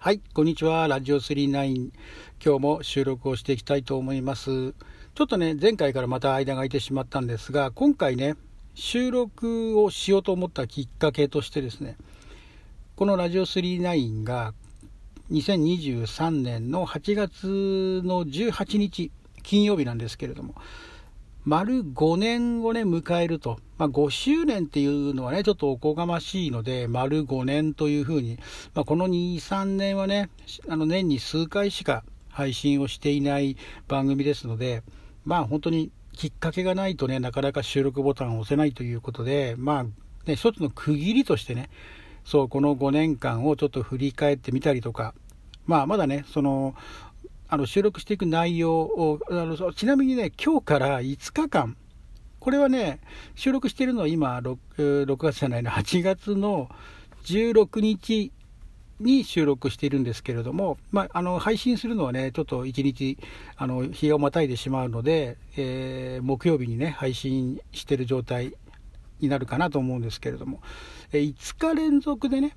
はい、こんにちは。ラジオ39。今日も収録をしていきたいと思います。ちょっとね、前回からまた間が空いてしまったんですが、今回ね、収録をしようと思ったきっかけとしてですね、このラジオ39が2023年の8月の18日、金曜日なんですけれども、丸5年をね、迎えると。まあ、5周年っていうのはね、ちょっとおこがましいので、丸5年というふうに、まあ、この2、3年はね、あの年に数回しか配信をしていない番組ですので、まあ本当にきっかけがないとね、なかなか収録ボタンを押せないということで、まあ、ね、一つの区切りとしてね、そう、この5年間をちょっと振り返ってみたりとか、まあ、まだね、その、あの収録していく内容をあのちなみにね今日から5日間これはね収録しているのは今 6, 6月じゃないの8月の16日に収録しているんですけれども、まあ、あの配信するのはねちょっと1日あの日をまたいでしまうので、えー、木曜日にね配信している状態になるかなと思うんですけれども、えー、5日連続でね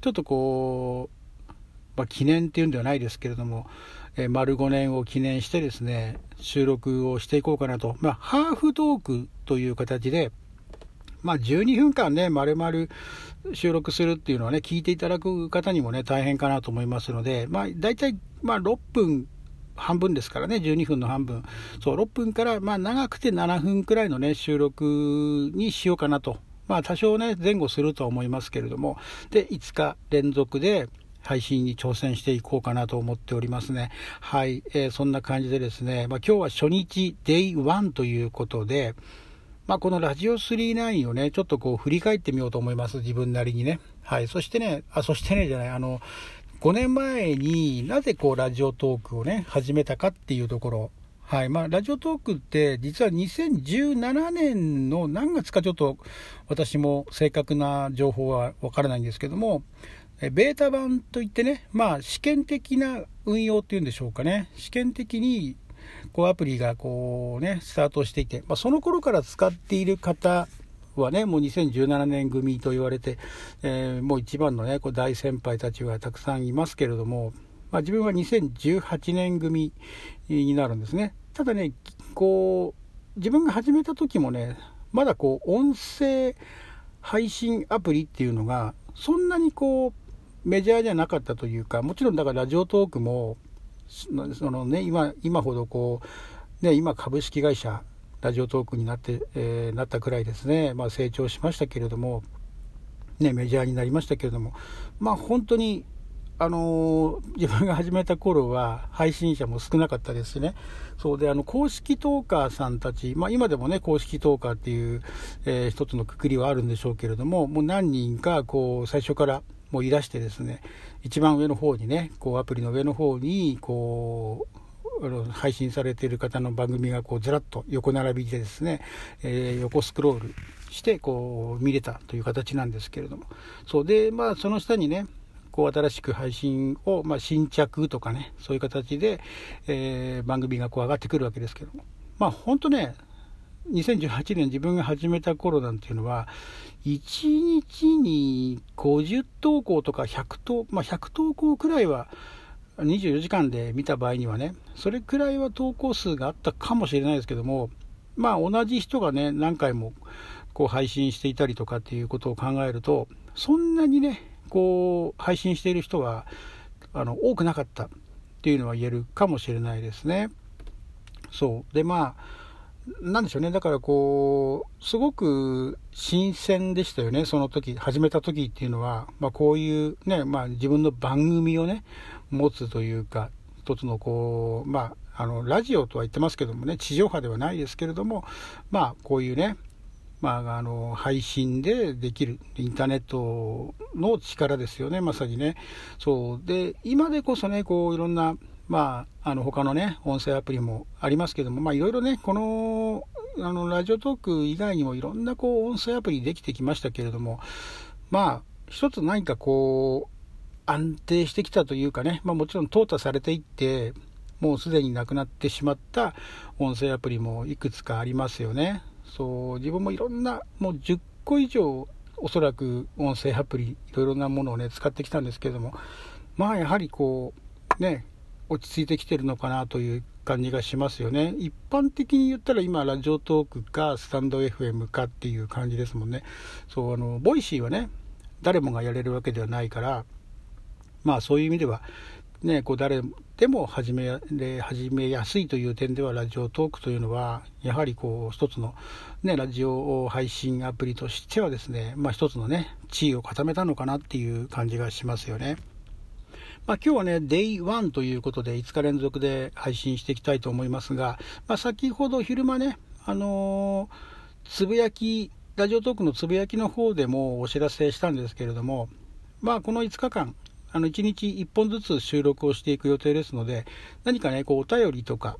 ちょっとこう、まあ、記念っていうんではないですけれどもえ丸5年を記念してですね、収録をしていこうかなと。まあ、ハーフトークという形で、まあ、12分間ね、丸々収録するっていうのはね、聞いていただく方にもね、大変かなと思いますので、まあ、大体、まあ、6分、半分ですからね、12分の半分。そう、6分から、まあ、長くて7分くらいのね、収録にしようかなと。まあ、多少ね、前後するとは思いますけれども、で、5日連続で、配信に挑戦していこうかなと思っておりますね。はい、えー、そんな感じでですね、まあ、今日は初日、デイ1ということで、まあ、このラジオ39をね、ちょっとこう振り返ってみようと思います。自分なりにね。はい。そしてね、あ、そしてね、じゃない、あの、5年前になぜこうラジオトークをね、始めたかっていうところ。はい。まあ、ラジオトークって実は2017年の何月かちょっと私も正確な情報はわからないんですけども、ベータ版といってね、まあ、試験的な運用っていうんでしょうかね、試験的にこうアプリがこうね、スタートしていて、まあ、その頃から使っている方はね、もう2017年組と言われて、えー、もう一番のね、こう大先輩たちがたくさんいますけれども、まあ、自分は2018年組になるんですね。ただね、こう、自分が始めた時もね、まだこう、音声配信アプリっていうのが、そんなにこう、メジャーじゃなかったというか、もちろんだからラジオトークも、そのね、今、今ほどこう、ね、今株式会社、ラジオトークになって、えー、なったくらいですね、まあ成長しましたけれども、ね、メジャーになりましたけれども、まあ本当に、あのー、自分が始めた頃は配信者も少なかったですね。そうで、あの、公式トーカーさんたち、まあ今でもね、公式トーカーっていう、えー、一つのくくりはあるんでしょうけれども、もう何人か、こう、最初から、もいらしてですね、一番上の方にね、こうアプリの上の方に、こう、配信されている方の番組がこうずらっと横並びでですね、えー、横スクロールしてこう見れたという形なんですけれども、そうで、まあその下にね、こう新しく配信を、まあ、新着とかね、そういう形で、えー、番組がこう上がってくるわけですけども、まあ本当ね、2018年自分が始めた頃なんていうのは、1日に50投稿とか100投、まあ、100投稿くらいは24時間で見た場合にはね、それくらいは投稿数があったかもしれないですけども、まあ同じ人がね、何回もこう配信していたりとかっていうことを考えると、そんなにね、こう配信している人はあの多くなかったっていうのは言えるかもしれないですね。そう。で、まあ、なんでしょうね、だからこう、すごく新鮮でしたよね、その時始めた時っていうのは、まあ、こういうね、まあ、自分の番組をね、持つというか、一つのこう、まあ、あのラジオとは言ってますけどもね、地上波ではないですけれども、まあ、こういうね、まあ、あの配信でできるインターネットの力ですよね、まさにね。そう。で今でこそね、こういろんなまあ、あの他のね、音声アプリもありますけども、まあ、いろいろね、このあのラジオトーク以外にもいろんなこう音声アプリできてきましたけれども、まあ、一つ何かこう、安定してきたというかね、まあ、もちろん淘汰されていって、もうすでになくなってしまった音声アプリもいくつかありますよね。そう、自分もいろんな、もう10個以上、おそらく音声アプリ、いろいろなものをね、使ってきたんですけども、まあやはりこうね落ち着いてきてるのかなという感じがしますよね一般的に言ったら今ラジオトークかスタンド FM かっていう感じですもんねそうあのボイシーはね誰もがやれるわけではないからまあそういう意味ではね、こう誰でも始め始めやすいという点ではラジオトークというのはやはりこう一つの、ね、ラジオ配信アプリとしてはですね、まあ、一つのね地位を固めたのかなっていう感じがしますよね。まあ、今日はね、Day1 ということで5日連続で配信していきたいと思いますが、まあ、先ほど昼間ね、あのー、つぶやき、ラジオトークのつぶやきの方でもお知らせしたんですけれども、まあ、この5日間、あの1日1本ずつ収録をしていく予定ですので、何かね、こうお便りとか、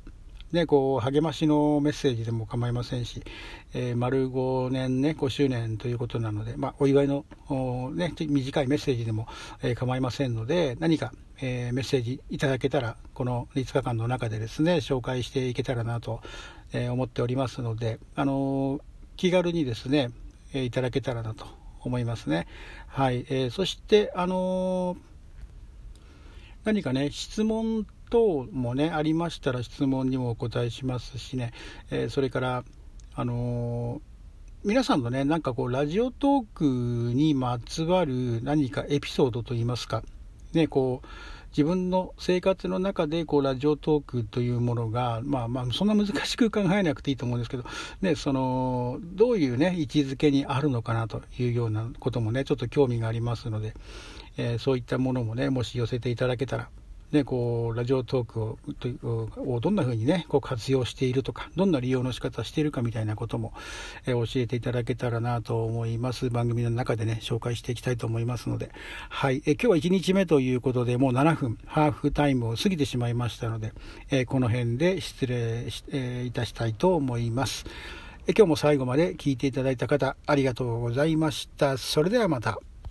ね、こう励ましのメッセージでも構いませんし、えー、丸5年ね、5周年ということなので、まあ、お祝いの、ね、短いメッセージでも、えー、構いませんので、何か、えー、メッセージいただけたら、この5日間の中でですね、紹介していけたらなと、え思っておりますので、あの気軽にですね、えいただけたらなと思いますね。はい、えそして、あの何かね、質問等もね、ありましたら質問にもお答えしますしね、えー、それから、あのー、皆さんのね、なんかこう、ラジオトークにまつわる何かエピソードといいますか、ね、こう、自分の生活の中でこうラジオトークというものが、まあまあ、そんな難しく考えなくていいと思うんですけど、ね、そのどういうね、位置づけにあるのかなというようなこともね、ちょっと興味がありますので、えー、そういったものもね、もし寄せていただけたら、ね、こうラジオトークををどんな風にね、こう活用しているとか、どんな利用の仕方しているかみたいなことも、え、教えていただけたらなと思います。番組の中でね、紹介していきたいと思いますので、はい、え、今日は1日目ということで、もう7分、ハーフタイムを過ぎてしまいましたので、えこの辺で失礼し、えいたしたいと思います。え今日も最後まで聞いていただいた方、ありがとうございました。それではまた。